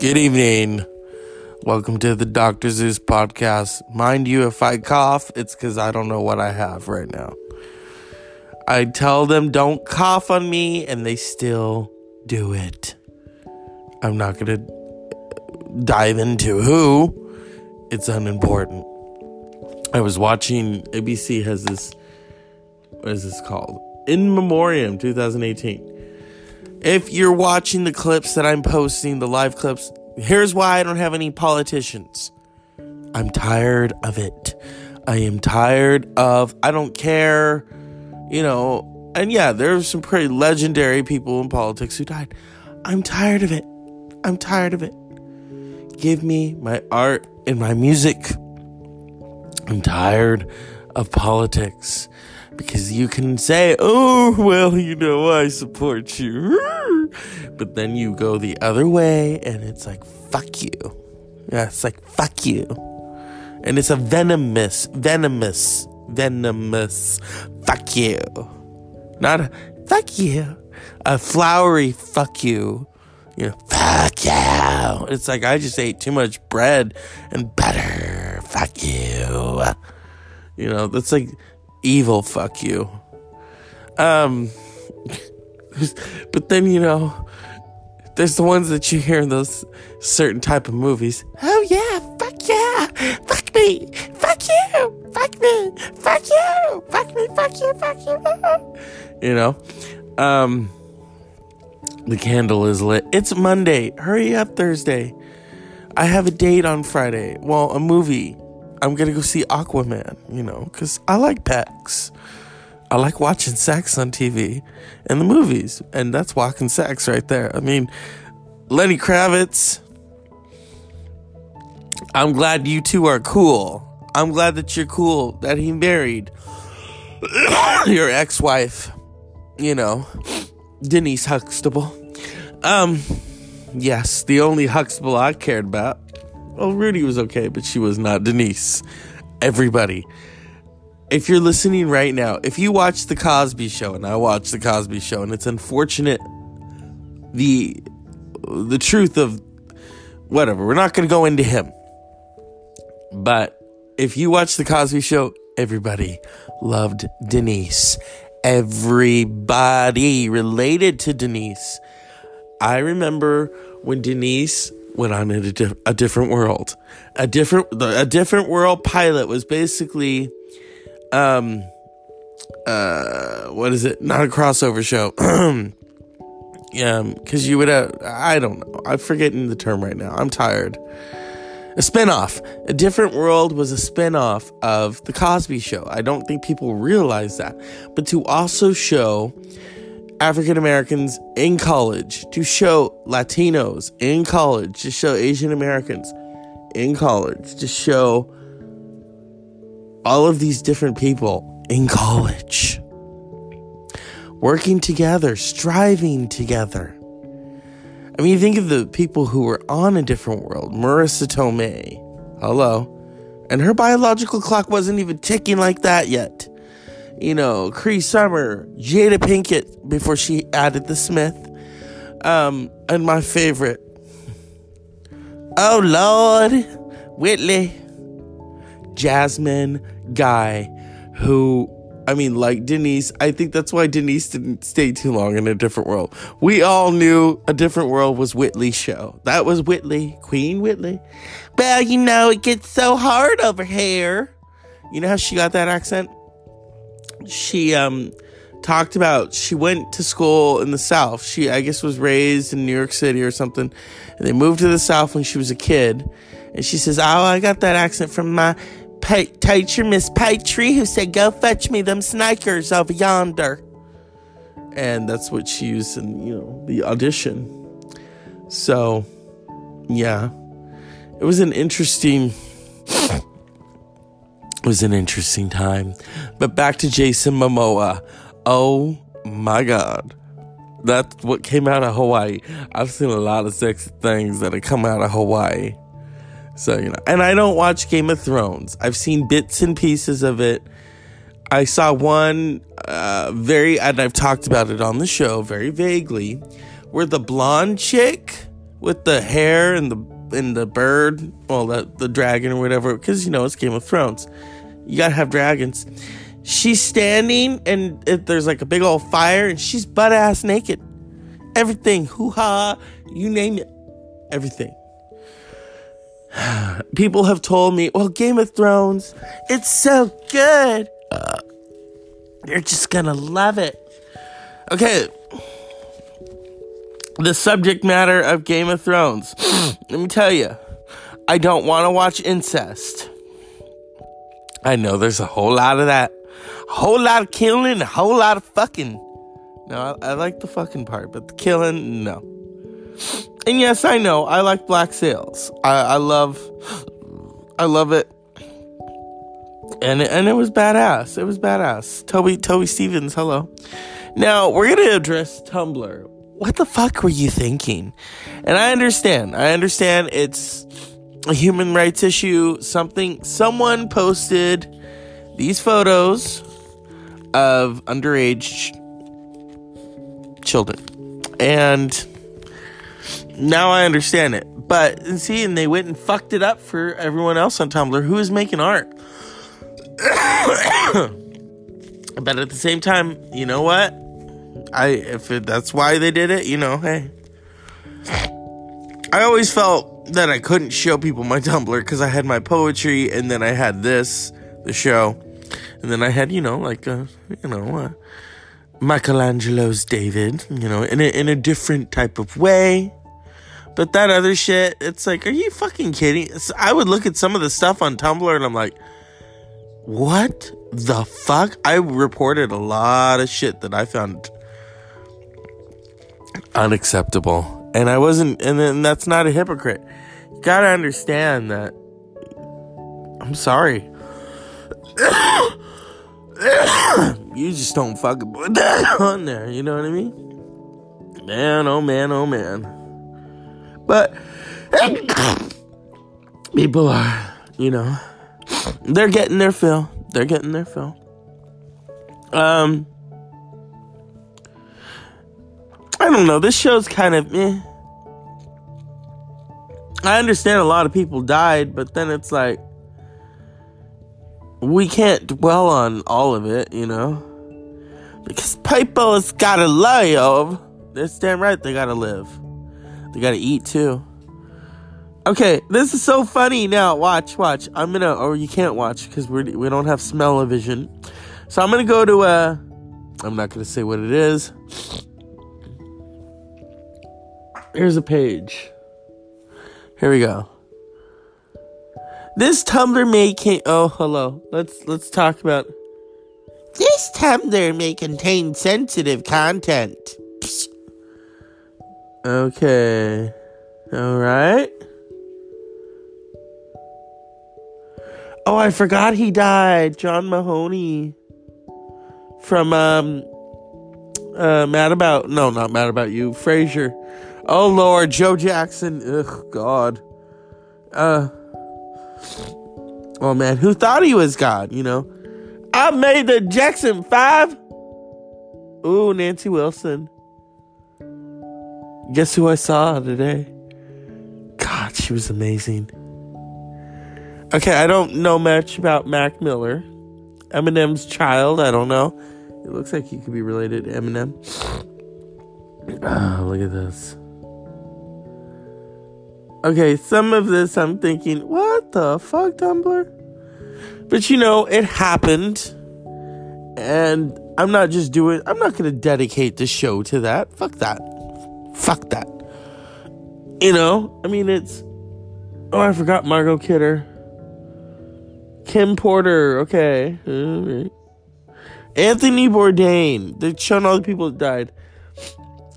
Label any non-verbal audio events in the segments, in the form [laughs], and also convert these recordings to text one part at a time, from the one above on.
Good evening. Welcome to the Dr. Zeus podcast. Mind you, if I cough, it's because I don't know what I have right now. I tell them don't cough on me, and they still do it. I'm not going to dive into who, it's unimportant. I was watching, ABC has this, what is this called? In Memoriam 2018 if you're watching the clips that I'm posting, the live clips, here's why I don't have any politicians. I'm tired of it. I am tired of, I don't care, you know, and yeah, there's some pretty legendary people in politics who died. I'm tired of it. I'm tired of it. Give me my art and my music. I'm tired of politics because you can say, oh, well, you know, I support you. But then you go the other way and it's like, fuck you. Yeah, it's like, fuck you. And it's a venomous, venomous, venomous, fuck you. Not a, fuck you. A flowery fuck you. You know, fuck you. It's like, I just ate too much bread and butter. Fuck you. You know, that's like, evil fuck you. Um, [laughs] but then you know, there's the ones that you hear in those certain type of movies. Oh yeah, fuck yeah, fuck me, fuck you, fuck me, fuck you, fuck me, fuck you, fuck you. You know, um, the candle is lit. It's Monday. Hurry up, Thursday. I have a date on Friday. Well, a movie. I'm gonna go see Aquaman, you know, because I like pecs. I like watching sex on TV and the movies, and that's walking sex right there. I mean, Lenny Kravitz. I'm glad you two are cool. I'm glad that you're cool that he married [coughs] your ex-wife, you know, Denise Huxtable. Um, yes, the only Huxtable I cared about well, Rudy was okay, but she was not Denise. Everybody. If you're listening right now, if you watch The Cosby Show, and I watch The Cosby Show, and it's unfortunate the the truth of whatever, we're not going to go into him. But if you watch The Cosby Show, everybody loved Denise. Everybody related to Denise. I remember when Denise went on in a, a different world. A different a different world pilot was basically um uh what is it? Not a crossover show. [clears throat] yeah, cuz you would have I don't know. I'm forgetting the term right now. I'm tired. A spinoff. A Different World was a spinoff of The Cosby Show. I don't think people realize that. But to also show African Americans in college, to show Latinos in college, to show Asian Americans in college, to show all of these different people in college working together, striving together. I mean, think of the people who were on a different world. Marisa Tomei, hello. And her biological clock wasn't even ticking like that yet you know, Cree Summer, Jada Pinkett before she added the Smith. Um, and my favorite, oh Lord, Whitley, Jasmine Guy, who, I mean, like Denise, I think that's why Denise didn't stay too long in a different world. We all knew a different world was Whitley's show. That was Whitley, Queen Whitley. Well, you know, it gets so hard over here. You know how she got that accent? She um talked about she went to school in the south. She i guess was raised in new york city or something. And they moved to the south when she was a kid. And she says oh i got that accent from my pa- teacher miss Petrie, who said go fetch me them snakers over yonder and that's what she used in you know the audition. So yeah. It was an interesting was an interesting time. But back to Jason Momoa. Oh my God. That's what came out of Hawaii. I've seen a lot of sexy things that have come out of Hawaii. So, you know, and I don't watch Game of Thrones. I've seen bits and pieces of it. I saw one uh, very, and I've talked about it on the show very vaguely, where the blonde chick with the hair and the and the bird, well, the the dragon or whatever, because you know it's Game of Thrones. You gotta have dragons. She's standing, and it, there's like a big old fire, and she's butt ass naked. Everything, hoo ha, you name it, everything. [sighs] People have told me, well, Game of Thrones, it's so good. Uh, you're just gonna love it. Okay. The subject matter of Game of Thrones. [sniffs] Let me tell you, I don't want to watch incest. I know there's a whole lot of that. A whole lot of killing, a whole lot of fucking. No, I, I like the fucking part, but the killing, no. And yes, I know, I like Black Sails. I, I love, I love it. And, and it was badass. It was badass. Toby, Toby Stephens, hello. Now, we're to address Tumblr. What the fuck were you thinking? And I understand. I understand it's a human rights issue. Something, someone posted these photos of underage children. And now I understand it. But and see, and they went and fucked it up for everyone else on Tumblr who is making art. [coughs] but at the same time, you know what? I if it, that's why they did it, you know, hey. I always felt that I couldn't show people my [laughs] Tumblr because I had my poetry and then I had this, the show, and then I had you know like uh, you know uh, Michelangelo's David, you know, in a in a different type of way. But that other shit, it's like, are you fucking kidding? I would look at some of the stuff on Tumblr and I'm like, what the fuck? I reported a lot of shit that I found unacceptable. And I wasn't, and then that's not a hypocrite. Gotta understand that. I'm sorry. [coughs] you just don't fucking put that on there, you know what I mean? Man, oh man, oh man. But [coughs] people are, you know, they're getting their fill. They're getting their fill. Um, I don't know. This show's kind of eh. I understand a lot of people died, but then it's like we can't dwell on all of it, you know, because people has gotta live. That's damn right. They gotta live. They gotta eat too. Okay, this is so funny. Now, watch, watch. I'm gonna, or you can't watch because we we don't have smell vision. So I'm gonna go to uh, I'm not gonna say what it is. Here's a page. Here we go. This Tumblr may can oh hello. Let's let's talk about this Tumblr may contain sensitive content. Psst. Okay. All right. Oh, I forgot he died. John Mahoney from um uh Mad About no, not Mad About You. Frasier. Oh Lord, Joe Jackson. Ugh, God. Uh. Oh man, who thought he was God? You know, I made the Jackson Five. Ooh, Nancy Wilson. Guess who I saw today? God, she was amazing. Okay, I don't know much about Mac Miller. Eminem's child, I don't know. It looks like he could be related to Eminem. Oh, [sighs] look at this. Okay, some of this I'm thinking, what the fuck, Tumblr? But you know, it happened. And I'm not just doing, I'm not going to dedicate the show to that. Fuck that. Fuck that. You know, I mean, it's. Oh, I forgot Margot Kidder. Kim Porter, okay. Mm-hmm. Anthony Bourdain. They're showing all the people that died.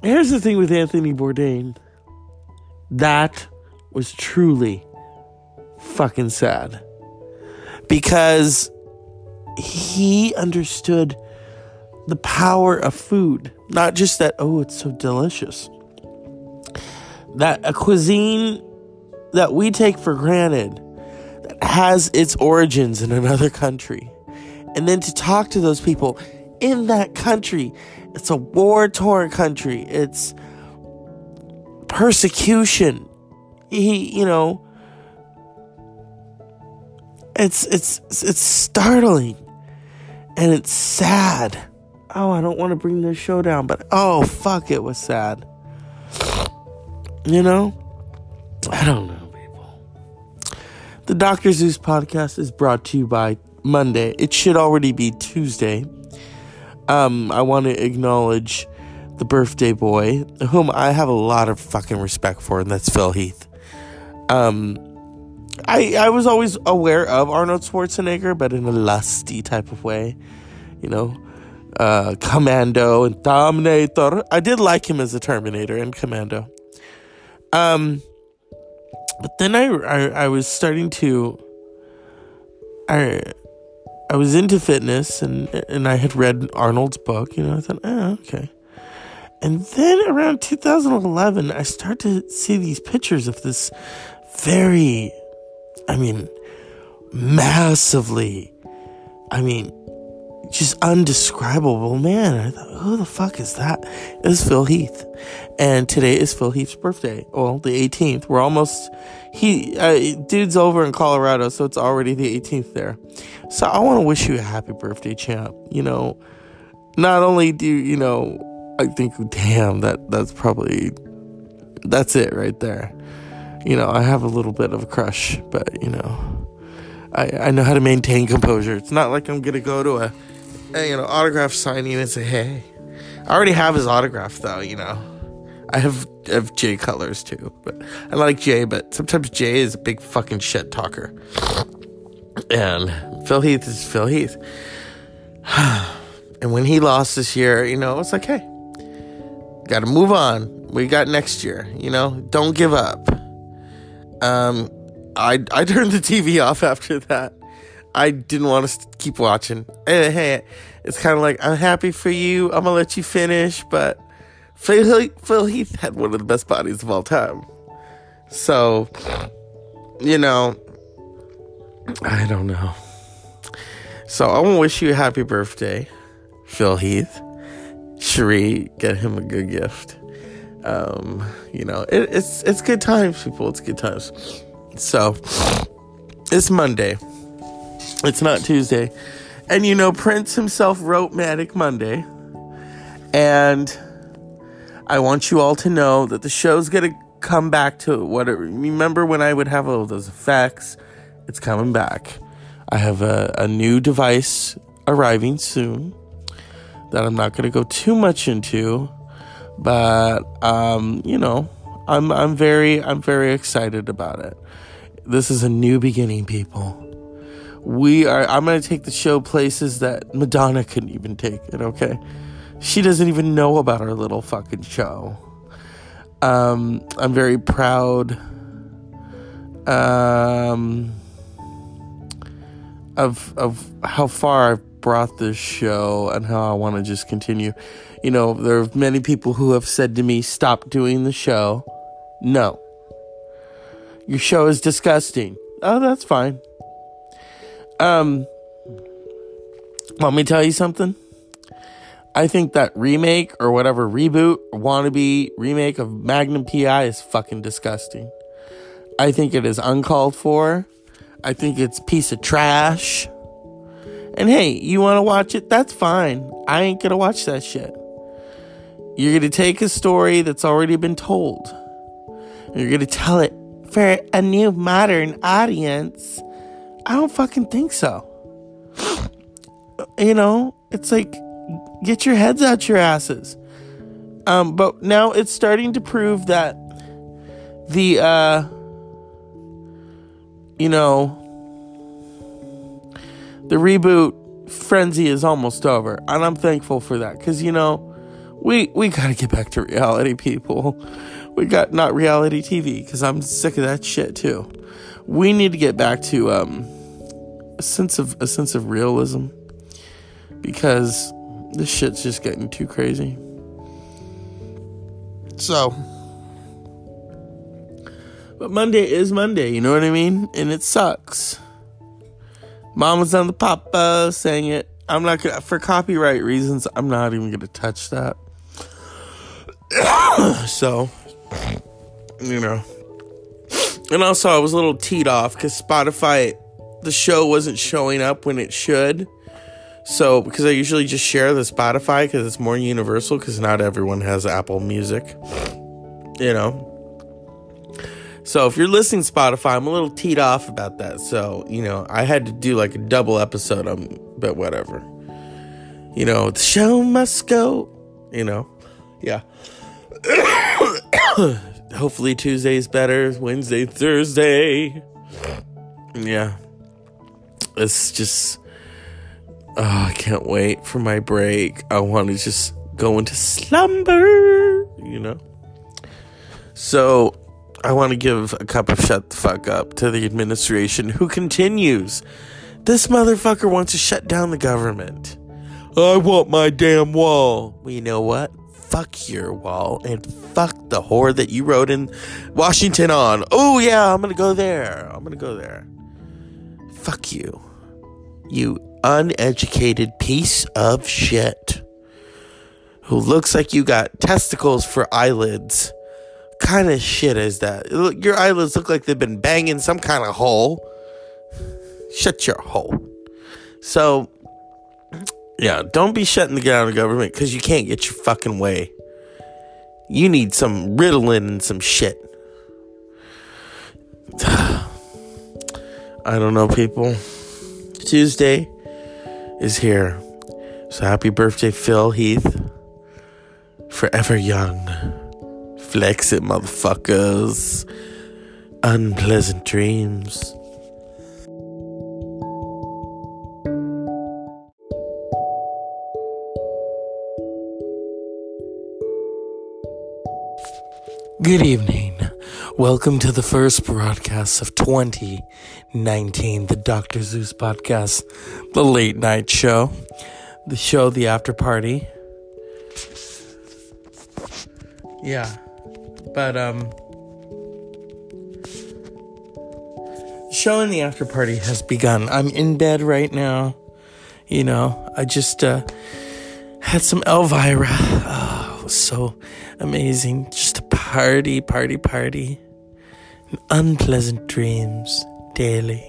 Here's the thing with Anthony Bourdain. That was truly fucking sad. Because he understood the power of food. Not just that, oh, it's so delicious. That a cuisine that we take for granted that has its origins in another country. And then to talk to those people in that country. It's a war torn country. It's persecution. He, you know, it's it's it's startling and it's sad. Oh, I don't want to bring this show down, but oh fuck, it was sad. You know, I don't know, people. The Doctor Zeus podcast is brought to you by Monday. It should already be Tuesday. Um, I want to acknowledge the birthday boy, whom I have a lot of fucking respect for, and that's Phil Heath. Um, I I was always aware of Arnold Schwarzenegger, but in a lusty type of way, you know. Uh, Commando and Terminator. I did like him as a Terminator and Commando. Um, but then I, I I was starting to I I was into fitness and and I had read Arnold's book. You know, I thought, oh, okay. And then around 2011, I start to see these pictures of this very, I mean, massively, I mean, just undescribable man. I thought, who the fuck is that? It's Phil Heath. And today is Phil Heath's birthday. Well, the 18th. We're almost, he, uh, dude's over in Colorado, so it's already the 18th there. So I want to wish you a happy birthday, champ. You know, not only do, you know, I think, damn, that that's probably that's it right there. You know, I have a little bit of a crush, but you know, I I know how to maintain composure. It's not like I'm gonna go to a, a you know autograph signing and say, hey, I already have his autograph though. You know, I have I have Jay Cutler too, but I like Jay, but sometimes Jay is a big fucking shit talker, and Phil Heath is Phil Heath. [sighs] and when he lost this year, you know, it's like, hey Got to move on. We got next year, you know? Don't give up. Um, I, I [laughs] turned the TV off after that. I didn't want to keep watching. Hey, hey it's kind of like, I'm happy for you. I'm to let you finish. But Phil, Phil Heath had one of the best bodies of all time. So, you know, I don't know. So I want to wish you a happy birthday, Phil Heath. Cherie, get him a good gift. Um, you know, it, it's it's good times, people. It's good times. So it's Monday. It's not Tuesday. And you know, Prince himself wrote Manic Monday. And I want you all to know that the show's gonna come back to what it remember when I would have all those effects? It's coming back. I have a, a new device arriving soon that I'm not to go too much into, but um, you know, I'm I'm very I'm very excited about it. This is a new beginning, people. We are I'm going to take the show places that Madonna couldn't even take it, okay? She doesn't even know about our little fucking show. Um, I'm very proud um, of of how far I've brought this show and how I want to just continue. You know, there are many people who have said to me, stop doing the show. No. Your show is disgusting. Oh, that's fine. Um, let me tell you something? I think that remake or whatever reboot wannabe remake of Magnum PI is fucking disgusting. I think it is uncalled for. I think it's piece of trash. And hey, you want to watch it? That's fine. I ain't going to watch that shit. You're going to take a story that's already been told. You're going to tell it for a new modern audience. I don't fucking think so. you know, it's like get your heads out your asses. Um, but now it's starting to prove that the uh you know the reboot frenzy is almost over, and I'm thankful for that because you know we we got to get back to reality, people. We got not reality TV because I'm sick of that shit too. We need to get back to um, a sense of a sense of realism because this shit's just getting too crazy. So, but Monday is Monday, you know what I mean? And it sucks. Mama's on the papa saying it. I'm not gonna, for copyright reasons, I'm not even gonna touch that. [coughs] so, you know. And also, I was a little teed off because Spotify, the show wasn't showing up when it should. So, because I usually just share the Spotify because it's more universal because not everyone has Apple Music, you know. So, if you're listening Spotify, I'm a little teed off about that. So, you know, I had to do like a double episode on, but whatever. You know, the show must go, you know. Yeah. [coughs] Hopefully Tuesday's better. Wednesday, Thursday. Yeah. It's just oh, I can't wait for my break. I want to just go into slumber, you know. So, I want to give a cup of shut the fuck up to the administration who continues. This motherfucker wants to shut down the government. I want my damn wall. Well, you know what? fuck your wall and fuck the whore that you wrote in Washington on. Oh, yeah, I'm gonna go there. I'm gonna go there. Fuck you. You uneducated piece of shit. Who looks like you got testicles for eyelids. Kind of shit is that? Your eyelids look like they've been banging some kind of hole. Shut your hole. So, yeah, don't be shutting the down the government because you can't get your fucking way. You need some Ritalin and some shit. [sighs] I don't know, people. Tuesday is here. So happy birthday, Phil Heath. Forever young. Flex it, motherfuckers. Unpleasant dreams. Good evening. Welcome to the first broadcast of 2019, the Dr. Zeus podcast, the late night show, the show, the after party. Yeah. But, um, show and the after party has begun. I'm in bed right now. You know, I just, uh, had some Elvira. Oh, so amazing. Just a party, party, party. Unpleasant dreams daily.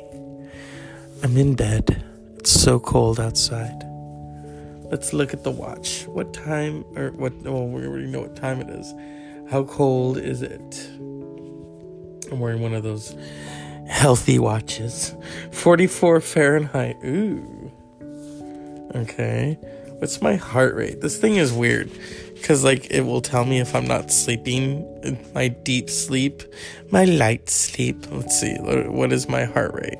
I'm in bed. It's so cold outside. Let's look at the watch. What time, or what, well, we already know what time it is. How cold is it? I'm wearing one of those healthy watches. 44 Fahrenheit. Ooh. Okay. What's my heart rate? This thing is weird because like it will tell me if I'm not sleeping, my deep sleep, my light sleep. Let's see, what is my heart rate?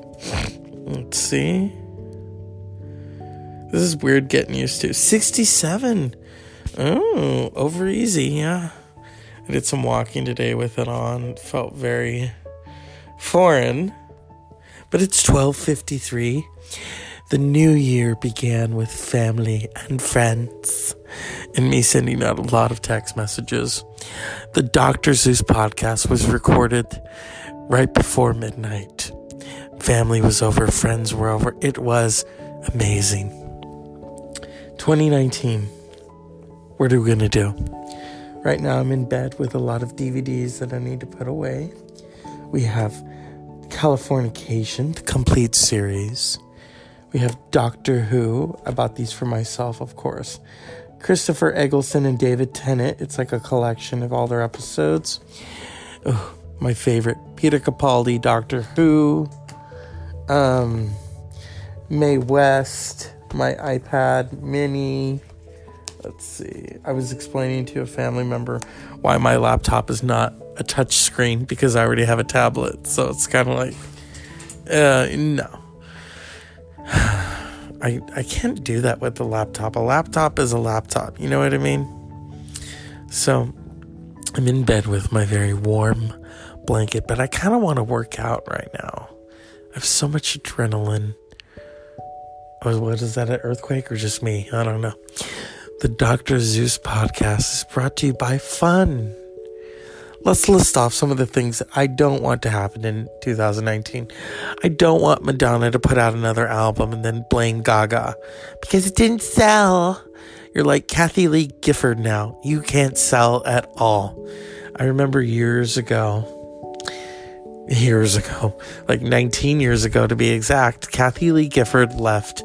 Let's see. This is weird getting used to. 67. Oh, over easy, yeah. I did some walking today with it on. It felt very foreign. But it's 12:53. The new year began with family and friends and me sending out a lot of text messages. The Dr. Zeus podcast was recorded right before midnight. Family was over, friends were over. It was amazing. 2019. What are we going to do? Right now, I'm in bed with a lot of DVDs that I need to put away. We have Californication, the complete series. We have Doctor Who. I bought these for myself, of course. Christopher Eccleston and David Tennant. It's like a collection of all their episodes. Oh, my favorite Peter Capaldi, Doctor Who. Um, Mae West, my iPad Mini. Let's see. I was explaining to a family member why my laptop is not a touch screen because I already have a tablet. So it's kind of like, uh, no. [sighs] I, I can't do that with the laptop. A laptop is a laptop. You know what I mean? So I'm in bed with my very warm blanket, but I kind of want to work out right now. I have so much adrenaline. Oh, what is that, an earthquake or just me? I don't know. The Dr. Zeus podcast is brought to you by Fun let's list off some of the things that I don't want to happen in 2019. I don't want Madonna to put out another album and then blame Gaga because it didn't sell. You're like Kathie Lee Gifford now. You can't sell at all. I remember years ago, years ago, like 19 years ago to be exact, Kathie Lee Gifford left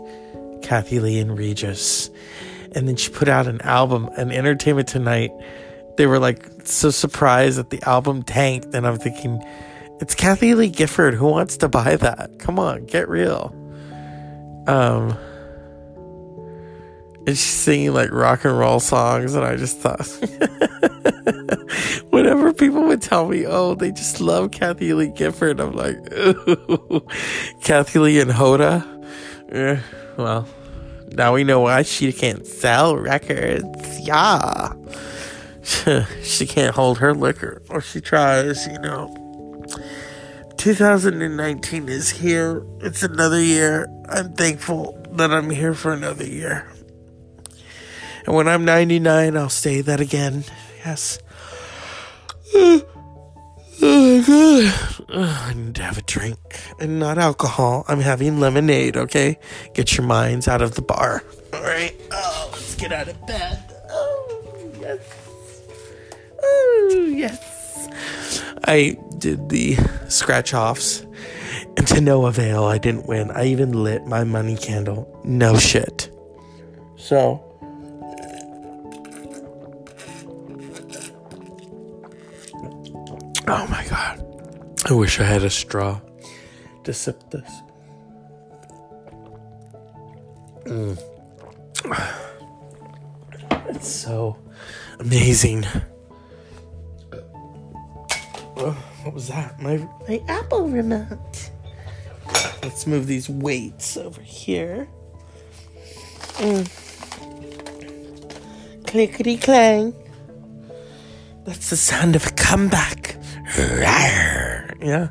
Kathie Lee and Regis. And then she put out an album, and Entertainment Tonight. They were like so surprised that the album tanked. And I'm thinking, it's Kathie Lee Gifford. Who wants to buy that? Come on, get real. Um, and she's singing like rock and roll songs, and I just thought, [laughs] whenever people would tell me, "Oh, they just love Kathie Lee Gifford," I'm like, [laughs] Ooh. Kathie Lee and Hoda. Eh, well, now we know why she can't sell records. Yeah, [laughs] she can't hold her liquor, or she tries, you know. 2019 is here. It's another year. I'm thankful that I'm here for another year. And when I'm 99, I'll say that again. Yes. [sighs] [sighs] [sighs] I need to have a drink and not alcohol. I'm having lemonade, okay? Get your minds out of the bar. All right. Oh, let's get out of bed. Oh, yes. Oh, yes. I did the scratch offs, and to no avail, I didn't win. I even lit my money candle. No shit. So, Oh my god. I wish I had a straw to sip this. Mm. It's so amazing. Oh, what was that? My my apple remote. Let's move these weights over here. Mm. Clickety clang. That's the sound of a comeback. Yeah.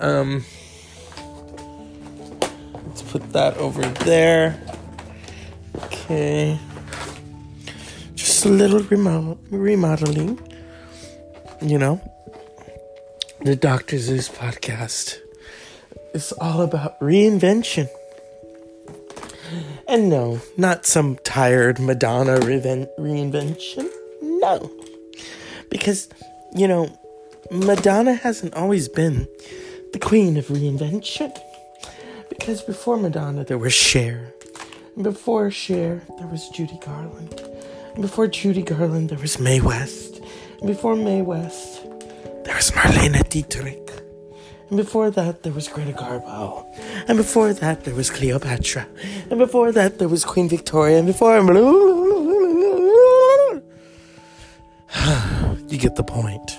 Um, let's put that over there. Okay. Just a little remo- remodeling. You know, the Dr. Zeus podcast is all about reinvention. And no, not some tired Madonna reinvention. No. Because, you know, Madonna hasn't always been the queen of reinvention. Because before Madonna, there was Cher. And before Cher, there was Judy Garland. And before Judy Garland, there was Mae West. And before Mae West, there was Marlene Dietrich. And before that, there was Greta Garbo. And before that, there was Cleopatra. And before that, there was Queen Victoria. And before. [sighs] you get the point.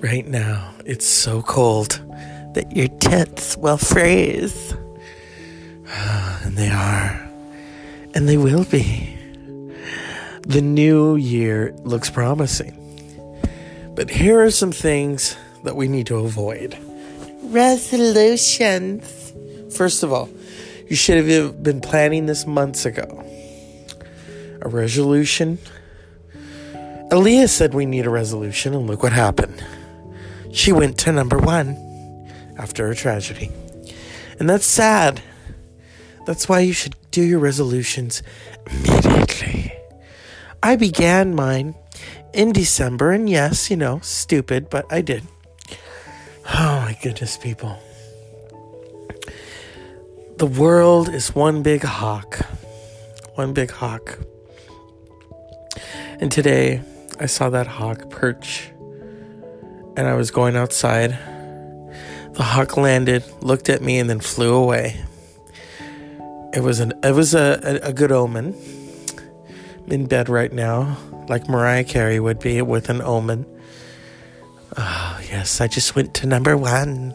Right now, it's so cold that your tits will freeze. [sighs] And they are. And they will be. The new year looks promising. But here are some things that we need to avoid resolutions. First of all, you should have been planning this months ago. A resolution. Aaliyah said we need a resolution, and look what happened she went to number one after a tragedy. And that's sad. That's why you should do your resolutions immediately. I began mine in December, and yes, you know, stupid, but I did. Oh my goodness, people. The world is one big hawk. One big hawk. And today I saw that hawk perch and I was going outside. The hawk landed, looked at me, and then flew away. It was an it was a, a, a good omen. I'm in bed right now, like Mariah Carey would be with an omen. Oh, yes, I just went to number one.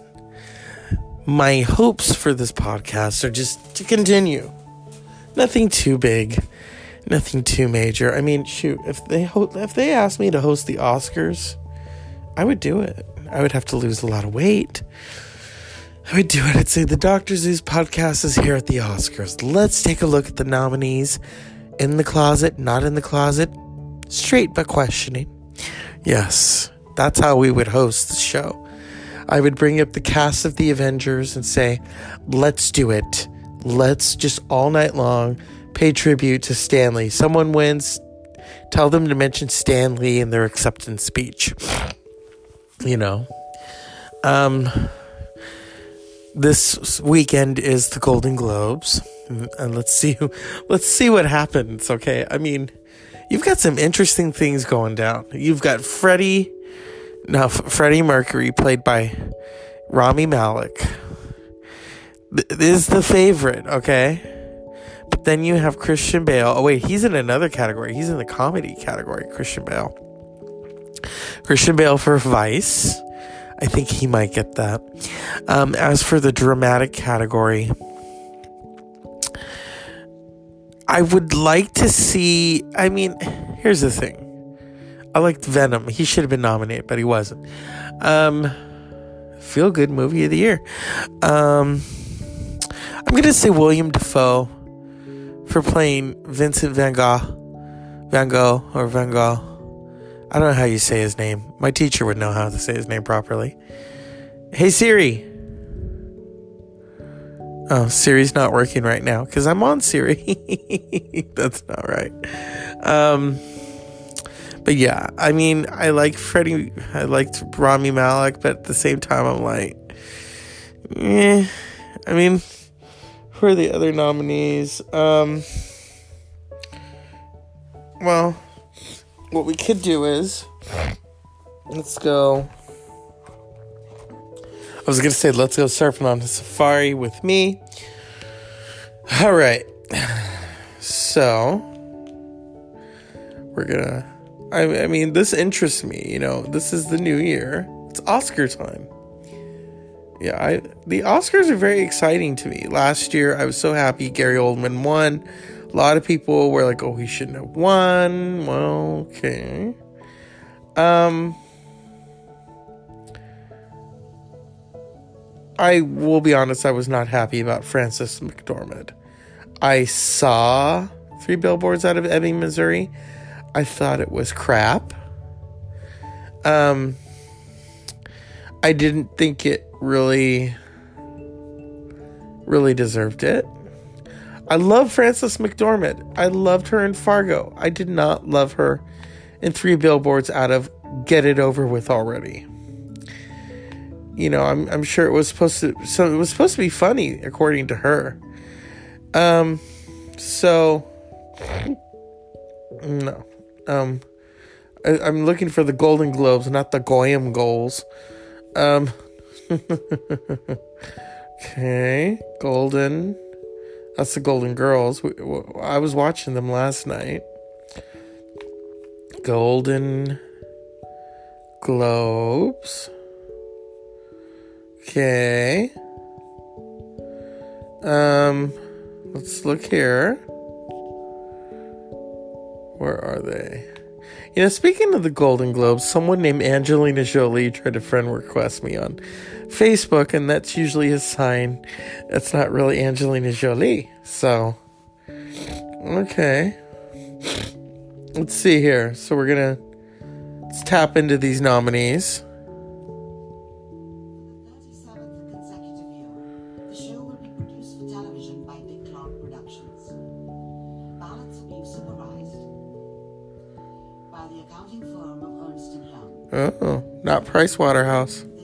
My hopes for this podcast are just to continue. Nothing too big, nothing too major. I mean, shoot, if they ho- if they asked me to host the Oscars, I would do it. I would have to lose a lot of weight. I would do it. I'd say the Dr. Zeus podcast is here at the Oscars. Let's take a look at the nominees in the closet, not in the closet, straight but questioning. Yes, that's how we would host the show. I would bring up the cast of the Avengers and say, let's do it. Let's just all night long pay tribute to Stan Lee. Someone wins, tell them to mention Stan Lee in their acceptance speech. You know. Um this weekend is the Golden Globes, and let's see [laughs] let's see what happens. Okay, I mean, you've got some interesting things going down. You've got Freddie, now Freddie Mercury, played by Rami Malek, is the favorite. Okay, but then you have Christian Bale. Oh wait, he's in another category. He's in the comedy category. Christian Bale. Christian Bale for Vice. I think he might get that. Um, as for the dramatic category, I would like to see. I mean, here's the thing. I liked Venom. He should have been nominated, but he wasn't. Um, feel good movie of the year. Um, I'm gonna say Willem Dafoe for playing Vincent Van Gogh, Van Gogh or Van Gogh. I don't know how you say his name. My teacher would know how to say his name properly. Hey Siri. Oh, Siri's not working right now because I'm on Siri. [laughs] That's not right. Um, but yeah, I mean, I like Freddie. I liked Rami Malek, but at the same time, I'm like, eh. I mean, who are the other nominees? Um, well, what we could do is let's go. I was gonna say let's go surfing on a safari with me. All right, so we're gonna. I, I mean, this interests me. You know, this is the new year. It's Oscar time. Yeah, I the Oscars are very exciting to me. Last year, I was so happy Gary Oldman won. A lot of people were like, "Oh, he shouldn't have won." Well, okay. Um I will be honest, I was not happy about Frances McDormand. I saw Three Billboards out of Ebbing, Missouri. I thought it was crap. Um I didn't think it really really deserved it. I love Frances McDormand. I loved her in Fargo. I did not love her in Three Billboards out of Get It Over With Already. You know, I'm I'm sure it was supposed to so it was supposed to be funny according to her. Um so no. Um I, I'm looking for the Golden Globes, not the Goyam goals. Um [laughs] Okay, Golden that's the Golden Girls. I was watching them last night. Golden Globes. Okay. Um, let's look here. Where are they? You know, speaking of the Golden Globes, someone named Angelina Jolie tried to friend request me on Facebook, and that's usually a sign that's not really Angelina Jolie. So, okay. Let's see here. So we're gonna tap into these nominees. Oh, not Price Waterhouse. [sighs]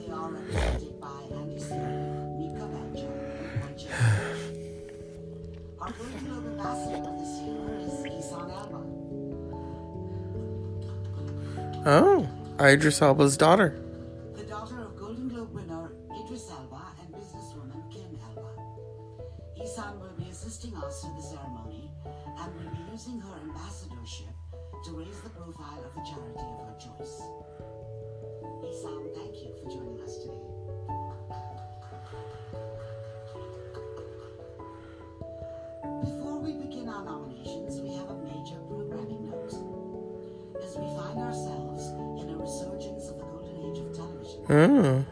Oh, Idris Elba's daughter. Television,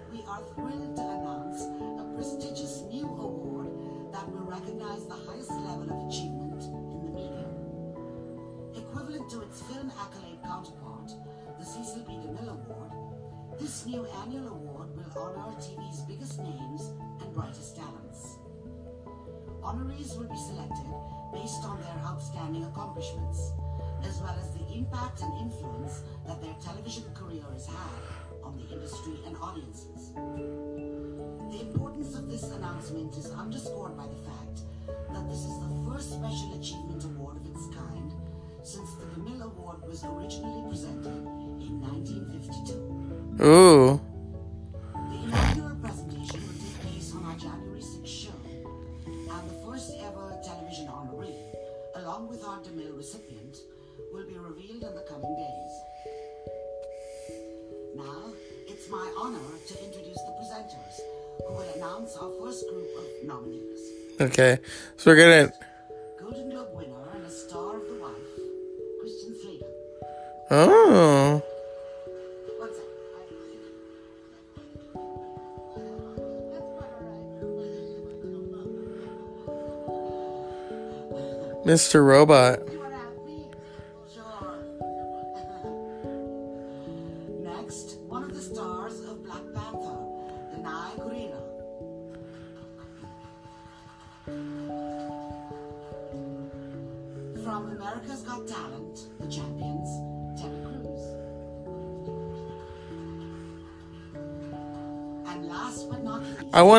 So get in. Golden Globe winner and a star of the wife, Christian Slater. Oh. Mr. Robot.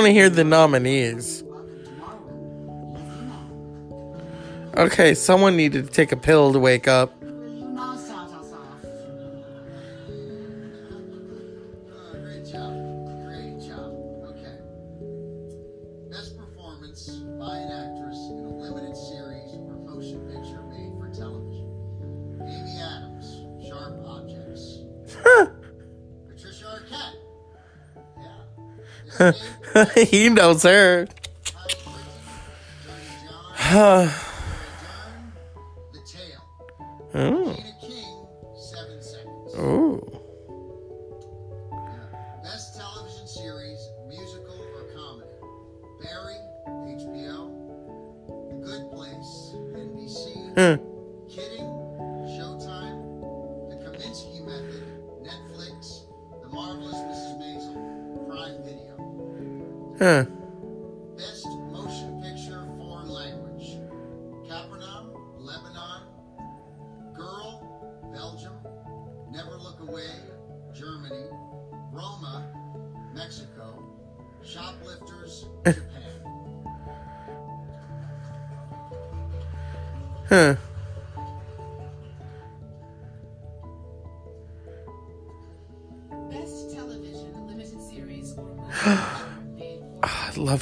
to hear the nominees. Okay, someone needed to take a pill to wake up. he knows her.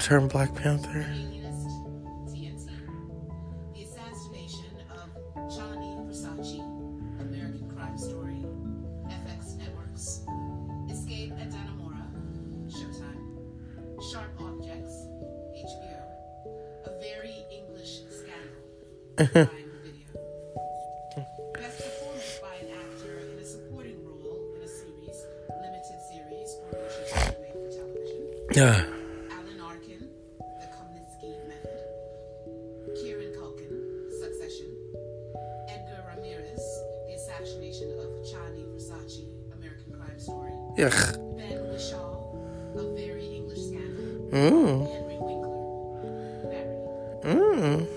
term Black Panther. Mm. Mmm.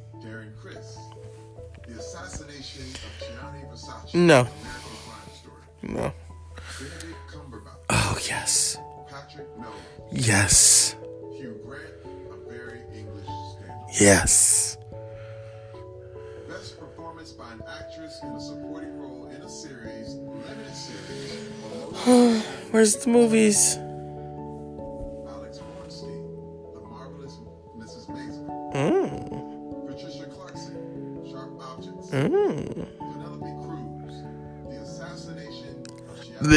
No. No. Oh, yes. Yes. Yes. Best performance by an actress in a supporting role in a series. [sighs] Where's the movies?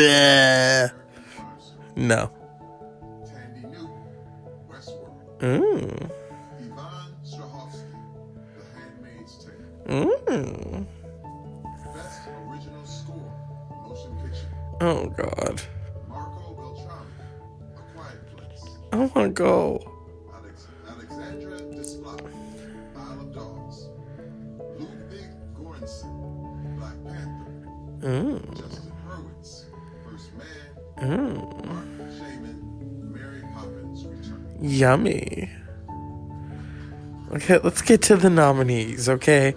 Bleh. Gianni Crime Story. No. Thandie Newton, Westworld. Mm. Yvonne Strahovski, The Handmaid's Tale. Mm. Best Original Score, Motion Picture. Oh God. Marco Beltrami, A Quiet Place. I want to go. Alex- Alexandra Desplat, Isle of Dogs. Ludwig Göransson, Black Panther. Mm. Justin Hurwitz, First Man. Mm. Yummy. Okay, let's get to the nominees, okay?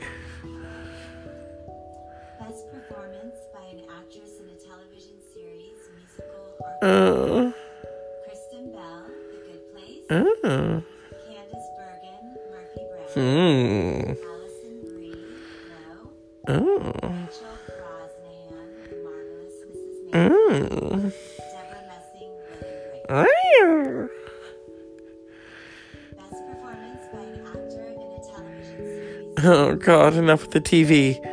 Enough with the TV.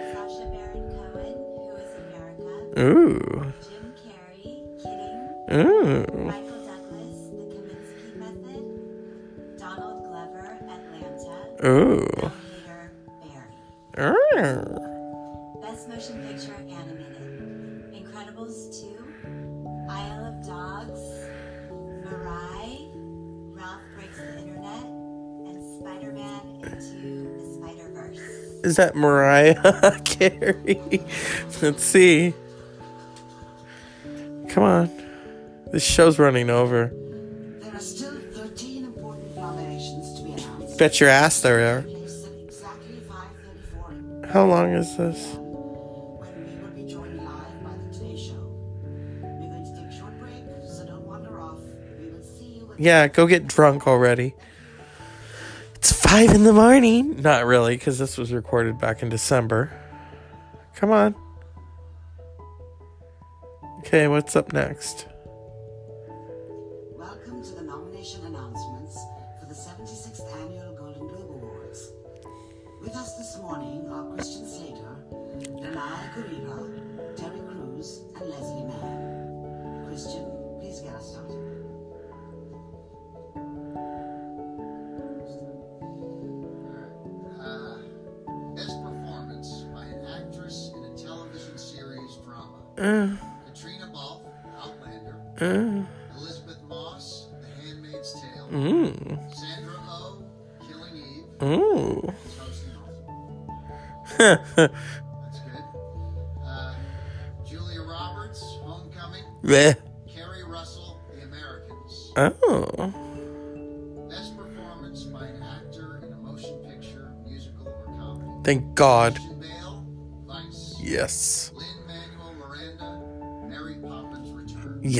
Is that Mariah [laughs] Carey? Let's see. Come on. This show's running over. There are still 13 important nominations to be announced. Bet your ass there are. How long is this? when we will be joined live by the Today Show. We're going to take a short break, so don't wander off. We will see you. At Yeah, go get drunk already. Five in the morning. Not really, because this was recorded back in December. Come on. Okay, what's up next? Uh, Caitriona Balfe, Outlander. uh, Elisabeth Moss, The Handmaid's Tale. mm, Sandra Oh, Killing Eve. ooh. That's good. Uh, Julia Roberts, Homecoming. Keri Russell, The Americans. oh. Best performance by an actor in a motion picture, musical, or comedy. Thank God. Bale. Yes. The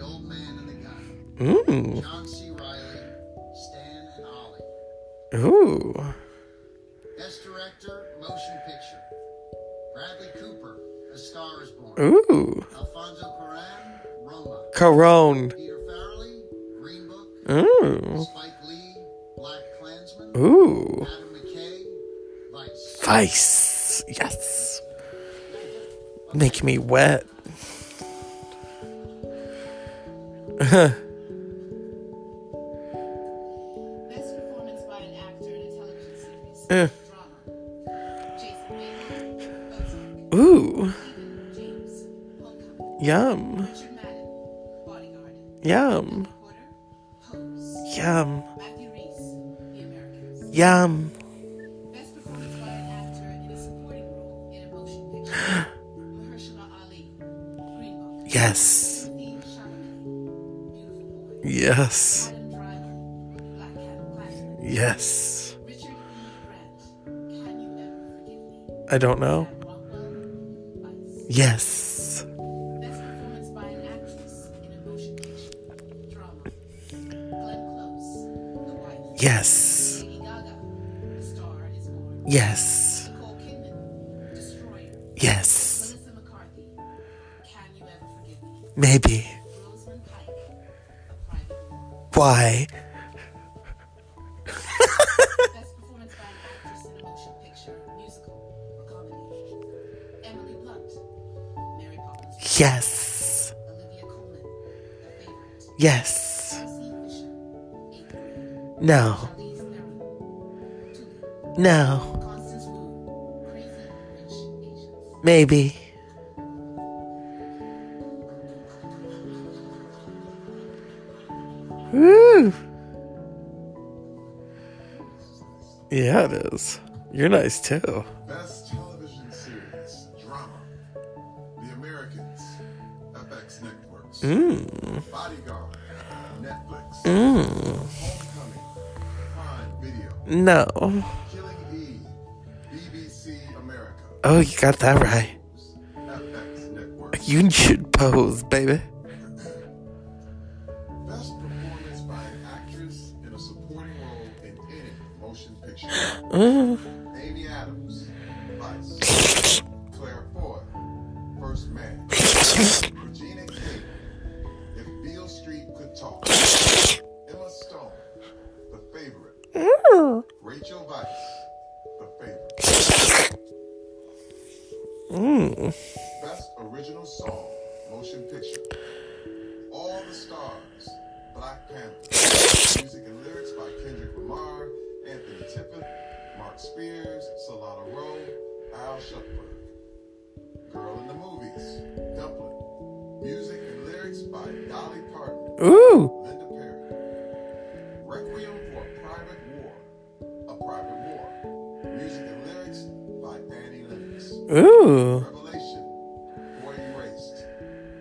Old Man and the Gun. Ooh. John C. Reilly, Stan and Ollie. Ooh. Best Director, Motion Picture. Bradley Cooper, A Star is Born. Ooh. Alfonso Cuarón, Roma. Corone. Peter Farrelly, Green Book. Ooh. Spike Lee, Black Klansman. Ooh. Adam McKay, Vice. Vice. Yes. Make me wet. [laughs] Best performance by an actor in a television series. Drama. Jason Bateman, Ozark. Ooh. Yum. Richard Madden, Bodyguard. Yum. Yum. Matthew Rhys, The Americans. Yum. Ever Yes. Yes. I don't know. Yes. Best performance Mary Why? [laughs] Yes. Yes. No. No. Maybe. You're nice too. Best television series, drama. The Americans, FX Networks. Mm. Bodyguard, Netflix. Mm. Homecoming, Prime Video. No. Killing Eve, BBC America. Oh, you got that right. FX Networks. You should pose, baby.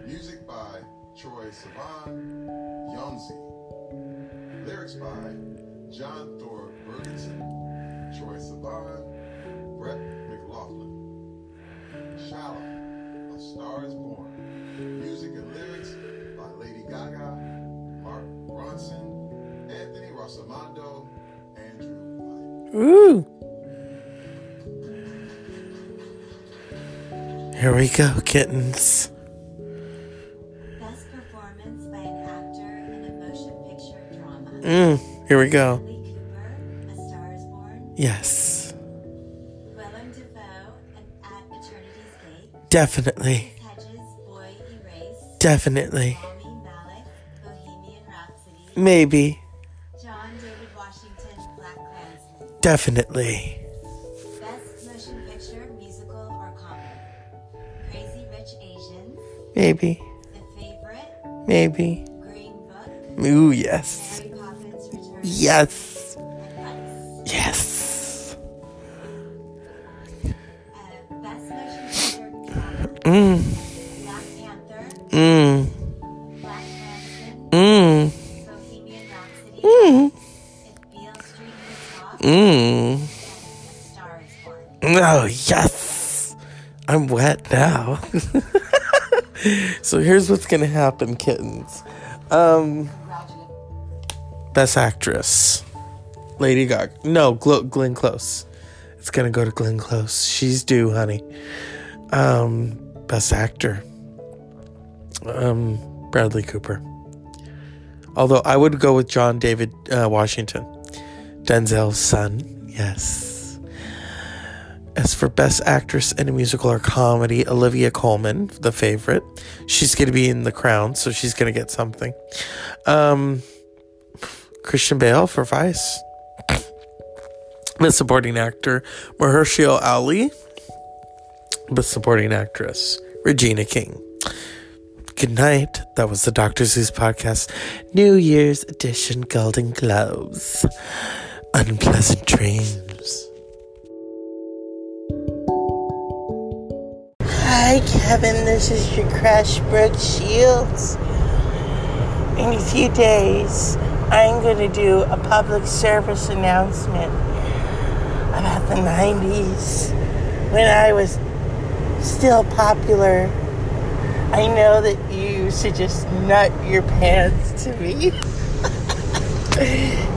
Music by Troye Sivan, Jónsi. Lyrics by John Thor Bergensen, Troye Sivan, Brett McLaughlin. Shallow, A Star is Born. Music and lyrics by Lady Gaga, Mark Ronson, Anthony Rossomando, Andrew White. Ooh. Here we go, kittens. Best performance by an actor in a motion picture drama. Mm. Here we go. Cooper, A Star is Born. Yes. Willem Dafoe, At Eternity's Gate. Definitely. Hedges, Boy Erased. Definitely. Rami Malek, Bohemian Rhapsody. Maybe. John David Washington, Black Klansman. Definitely. Maybe. The Favorite. Maybe. Green Book. Ooh, yes. Yes. Yes. Uh, best motion picture. Mm. Black Panther. Black. Mm. Bohemian Rhapsody. Beale Street Star is Born. Oh, yes. I'm wet now. [laughs] so here's what's to happen, kittens. Um, Best Actress. Lady Gaga. No, Glo- Glenn Close. It's to go to Glenn Close. She's due, honey. Um, Best Actor. Um, Bradley Cooper. Although I would go with John David uh, Washington. Denzel's son. Yes. As for Best Actress in a Musical or Comedy, Olivia Colman, the favorite. She's going to be in The Crown, so she's going to get something. Um, Christian Bale for Vice. Best Supporting Actor, Mahershala Ali. Best Supporting Actress, Regina King. Good night. That was the Dr. Zeus podcast, New Year's edition Golden Globes. Unpleasant dreams. Hi, Kevin. This is your Crash Brooke Shields. In a few days, I'm going to do a public service announcement about the 90s when I was still popular. I know that you to just nut your pants to me [laughs]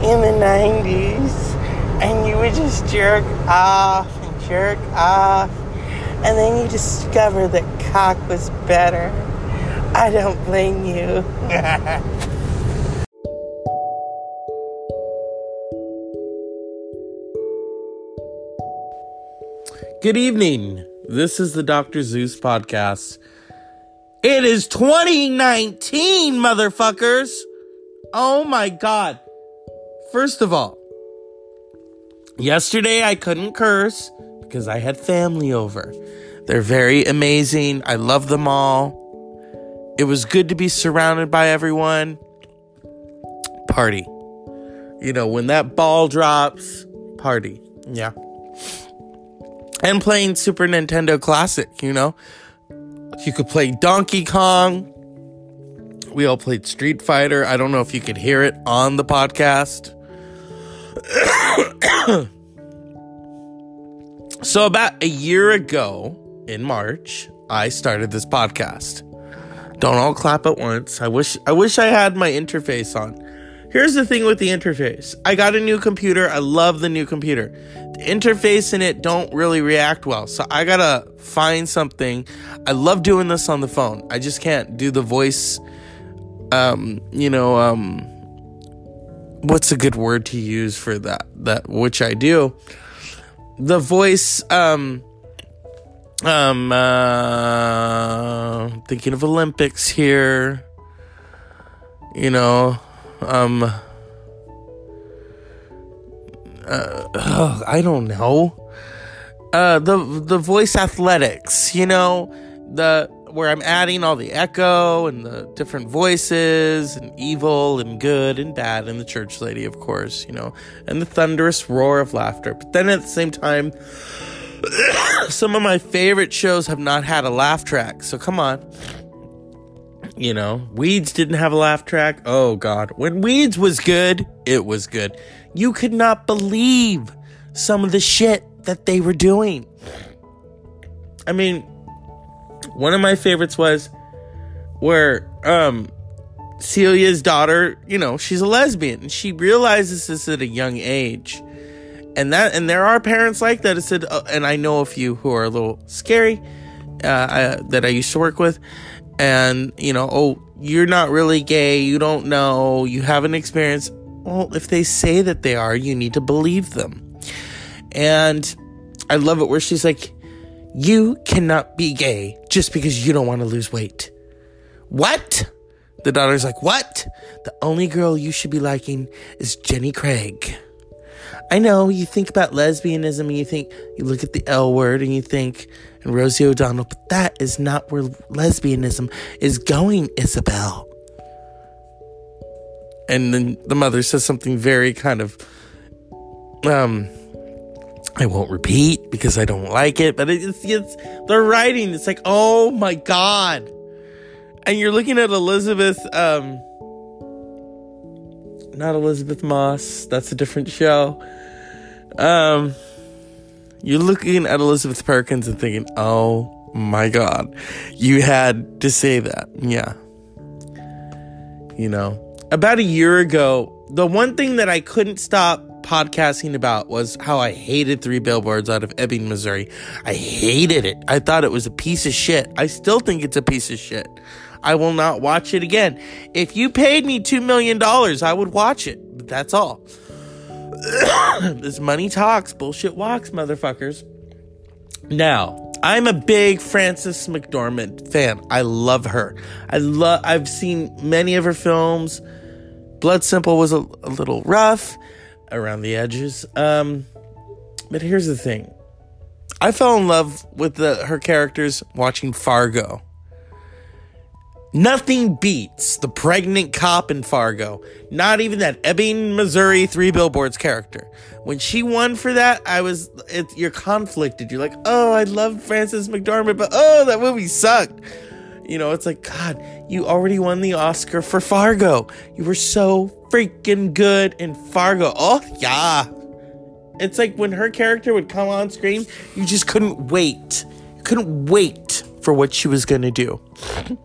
in the 90s, and you would just jerk off and jerk off, and then you discover that cock was better. I don't blame you. [laughs] Good evening. This is the Dr. Zeus podcast. It is 2019, motherfuckers. Oh my God. First of all, yesterday I couldn't curse because I had family over. They're very amazing. I love them all. It was good to be surrounded by everyone. Party. You know, when that ball drops, party. Yeah. And playing Super Nintendo Classic, you know. You could play Donkey Kong. We all played Street Fighter. I don't know if you could hear it on the podcast. [coughs] [coughs] [coughs] so, about a year ago in March, I started this podcast. Don't all clap at once. I wish I wish I had my interface on. Here's the thing with the interface. I got a new computer. I love the new computer. The interface in it don't really react well. So I got to find something. I love doing this on the phone. I just can't do the voice um, you know, um what's a good word to use for that that which I do. The voice um um uh thinking of Olympics here. You know, um uh, ugh, I don't know. Uh the the voice athletics, you know, the where I'm adding all the echo and the different voices and evil and good and bad and the church lady, of course, you know, and the thunderous roar of laughter. But then at the same time, [coughs] some of my favorite shows have not had a laugh track. So come on. You know, Weeds didn't have a laugh track. Oh God. When Weeds was good, it was good. You could not believe some of the shit that they were doing. I mean, one of my favorites was where um Celia's daughter, you know, she's a lesbian and she realizes this at a young age. And that and there are parents like that. It said, uh, and I know a few who are a little scary uh, I, that I used to work with, and you know, oh, you're not really gay. You don't know. You haven't experienced. Well, if they say that they are, you need to believe them. And I love it where she's like, you cannot be gay just because you don't want to lose weight. What? The daughter's like, What? The only girl you should be liking is Jenny Craig. I know you think about lesbianism and you think, you look at the L word and you think, and Rosie O'Donnell, but that is not where lesbianism is going, Isabel. And then the mother says something very kind of, um, I won't repeat because I don't like it, but it's, it's the writing. It's like, oh my god! And you're looking at Elizabeth, um, not Elisabeth Moss. That's a different show. Um, you're looking at Elizabeth Perkins and thinking, oh my god, you had to say that. Yeah. You know, about a year ago, the one thing that I couldn't stop podcasting about was how I hated Three Billboards out of Ebbing, Missouri. I hated it. I thought it was a piece of shit. I still think it's a piece of shit. I will not watch it again. If you paid me $2 million, I would watch it. But that's all. [coughs] this money talks, bullshit walks, motherfuckers. Now, I'm a big Frances McDormand fan. I love her. I love I've seen many of her films. Blood Simple was a, a little rough around the edges. Um, but here's the thing. I fell in love with the, her characters watching Fargo. Nothing beats the pregnant cop in Fargo. Not even that Ebbing, Missouri Three Billboards character. When she won for that, I was, it, you're conflicted. You're like, oh, I love Frances McDormand, but oh, that movie sucked. You know, it's like, God, you already won the Oscar for Fargo. You were so freaking good in Fargo. Oh, yeah. It's like when her character would come on screen, you just couldn't wait. You couldn't wait for what she was going to do. [laughs]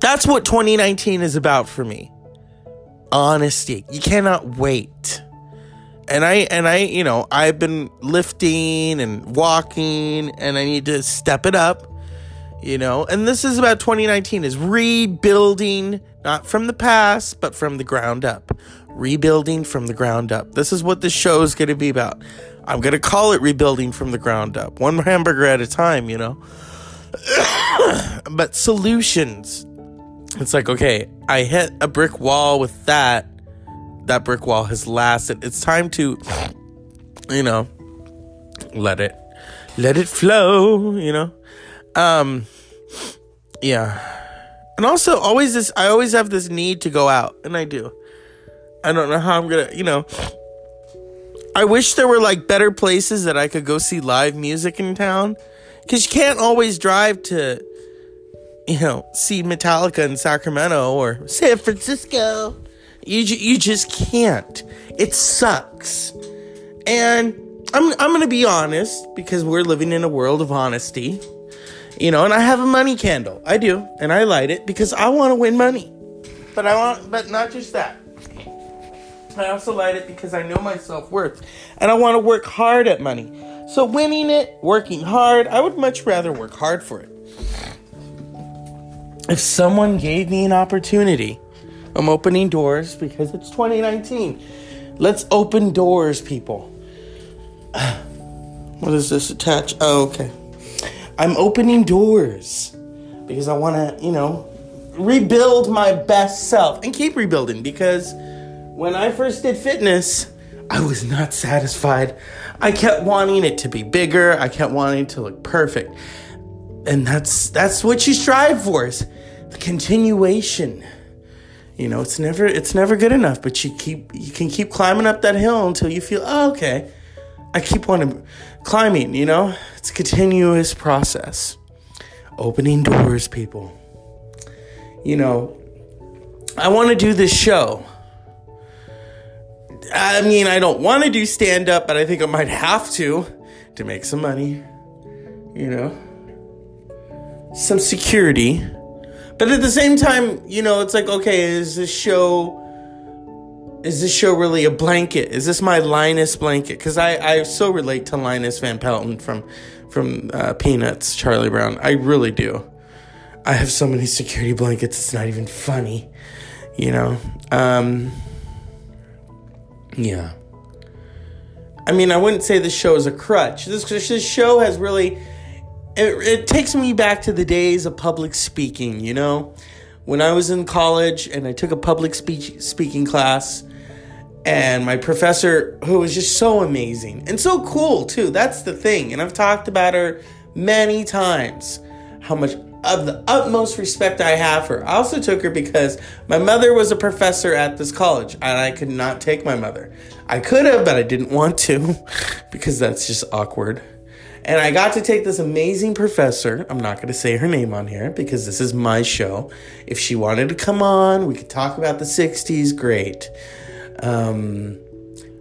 That's what 2019 is about for me. Honesty. You cannot wait. And I and I, you know, I've been lifting and walking and I need to step it up. You know, and this is about 2019 is rebuilding not from the past, but from the ground up. Rebuilding from the ground up. This is what the show is going to be about. I'm going to call it rebuilding from the ground up, one hamburger at a time, you know? [coughs] but solutions. It's like, okay, I hit a brick wall with that. That brick wall has lasted. It's time to, you know, let it, let it flow, you know? Um, yeah. And also, always this, I always have this need to go out, and I do. I don't know how I'm gonna, you know. I wish there were like better places that I could go see live music in town. Because you can't always drive to, you know, see Metallica in Sacramento or San Francisco. You, you just can't. It sucks. And I'm, I'm to be honest because we're living in a world of honesty. You know, and I have a money candle. I do. And I light it because I want to win money. But I want, but not just that. I also light it because I know my self worth and I want to work hard at money. So, winning it, working hard, I would much rather work hard for it. If someone gave me an opportunity, I'm opening doors because it's 2019. Let's open doors, people. [sighs] What is this attach? Oh, okay. I'm opening doors because I want to, you know, rebuild my best self and keep rebuilding because when I first did fitness, I was not satisfied. I kept wanting it to be bigger. I kept wanting it to look perfect. And that's that's what you strive for is the continuation. You know, it's never it's never good enough, but you keep you can keep climbing up that hill until you feel, oh, okay. I keep wanting climbing, you know? It's a continuous process. Opening doors, people. You know, I want to do this show. I mean, I don't want to do stand up, but I think I might have to to make some money. You know, some security. But at the same time, you know, it's like, okay, is this show is this show really a blanket? Is this my Linus blanket? Because I, I so relate to Linus Van Pelton from from uh, Peanuts, Charlie Brown. I really do. I have so many security blankets. It's not even funny, you know. Um, yeah. I mean, I wouldn't say this show is a crutch. This, this show has really. It, it takes me back to the days of public speaking, you know? When I was in college and I took a public speech, speaking class, and my professor, who was just so amazing and so cool, too. That's the thing. And I've talked about her many times, how much of the utmost respect I have for her. I also took her because my mother was a professor at this college and I could not take my mother. I could have, but I didn't want to [laughs] because that's just awkward. And I got to take this amazing professor. I'm not going to say her name on here because this is my show. If she wanted to come on, we could talk about the 60s, great. Um,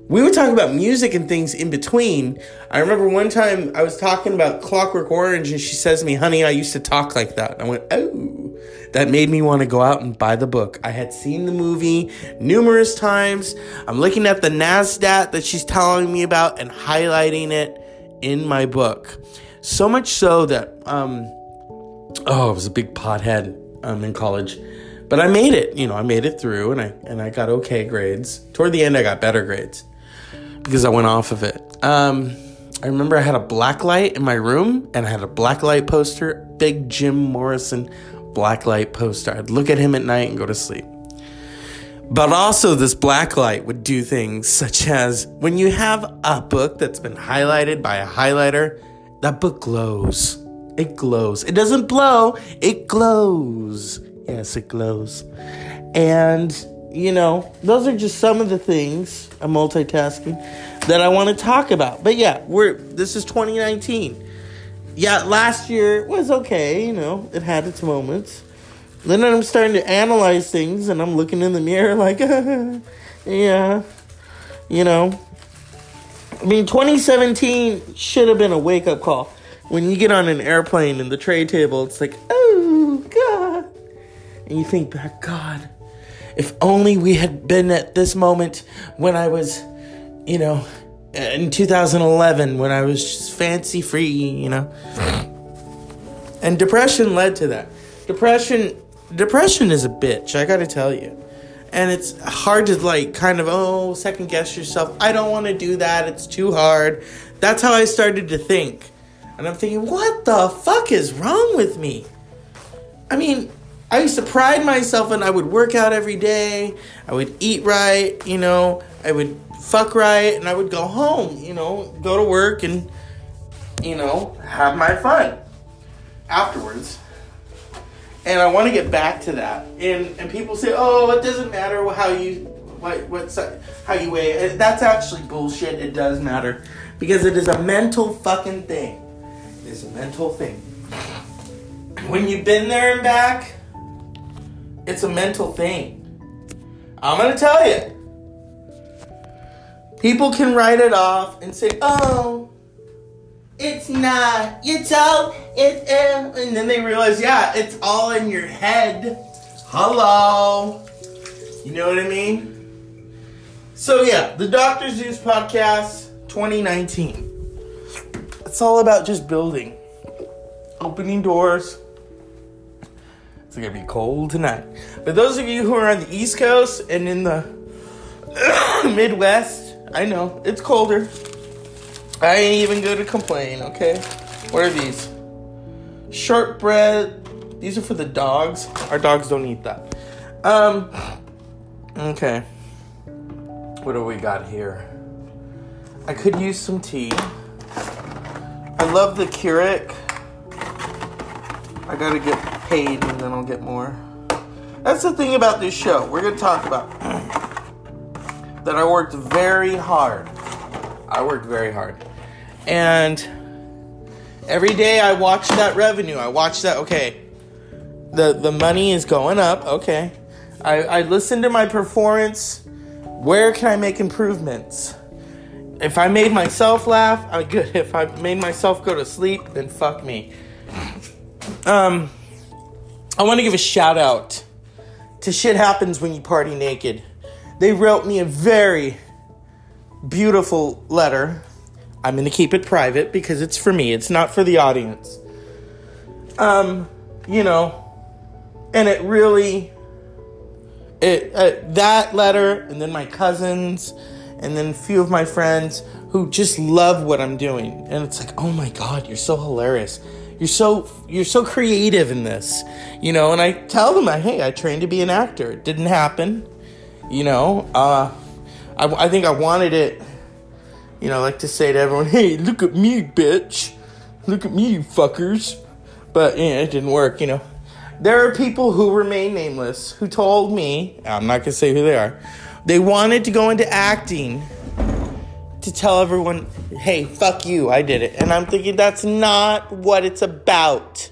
we would talk about music and things in between. I remember one time I was talking about Clockwork Orange, and she says to me, Honey, I used to talk like that. And I went, Oh, that made me want to go out and buy the book. I had seen the movie numerous times. I'm looking at the Nadsat that she's telling me about and highlighting it in my book. So much so that, um, oh, I was a big pothead um, in college. But I made it, you know, I made it through and I and I got okay grades. Toward the end I got better grades because I went off of it. Um, I remember I had a black light in my room and I had a black light poster, big Jim Morrison black light poster. I'd look at him at night and go to sleep. But also, this black light would do things such as when you have a book that's been highlighted by a highlighter, that book glows. It glows. It doesn't blow, it glows. Yes, it glows. And, you know, those are just some of the things, I'm multitasking, that I want to talk about. But yeah, we're this is 2019. Yeah, last year was okay, you know, it had its moments. Then I'm starting to analyze things and I'm looking in the mirror [laughs] like, [laughs] yeah, you know. I mean, 2017 should have been a wake up call. When you get on an airplane and the tray table, it's like, oh. And you think back, God, if only we had been at this moment when I was, you know, in 2011 when I was just fancy free, you know. And depression led to that. Depression depression is a bitch, I got to tell you. and it's hard to like kind of oh second guess yourself. I don't want to do that. It's too hard. That's how I started to think. And I'm thinking, what the fuck is wrong with me? I mean, I used to pride myself and I would work out every day. I would eat right, you know, I would fuck right, and I would go home, you know, go to work and, you know, have my fun afterwards. And I want to get back to that. And and people say, oh, it doesn't matter how you what what how you weigh. That's actually bullshit. It does matter because it is a mental fucking thing. It is a mental thing. When you've been there and back, it's a mental thing. I'm gonna tell you. People can write it off and say, "Oh, it's not. It's all. It." Uh, and then they realize, yeah, it's all in your head. Hello. You know what I mean? So yeah, the Doctor Zeus podcast 2019. It's all about just building, opening doors. It's gonna be cold tonight. But those of you who are on the East Coast and in the [coughs] Midwest, I know it's colder. I ain't even gonna complain, okay? What are these? Shortbread. These are for the dogs. Our dogs don't eat that. Um, okay. What do we got here? I could use some tea. I love the Keurig. I gotta get paid and then I'll get more. That's the thing about this show. We're gonna talk about [clears throat] that I worked very hard. I worked very hard. And every day I watch that revenue. I watch that, okay, the, the money is going up, okay. I, I listen to my performance. Where can I make improvements? If I made myself laugh, I'm [laughs] good. If I made myself go to sleep, then fuck me. Um, I want to give a shout out to Shit Happens When You Party Naked. They wrote me a very beautiful letter. I'm going to keep it private because it's for me, it's not for the audience. Um, you know, and it really it uh, that letter and then my cousins and then a few of my friends who just love what I'm doing and it's like oh my god you're so hilarious you're so you're so creative in this you know? And I tell them hey I trained to be an actor. It didn't happen you know? Uh I, I think I wanted it you know like to say to everyone [laughs] hey look at me bitch. Look at me you fuckers. But yeah, it didn't work you know? There are people who remain nameless who told me, I'm not to say who they are, they wanted to go into acting to tell everyone, hey, fuck you, I did it. And I'm thinking that's not what it's about.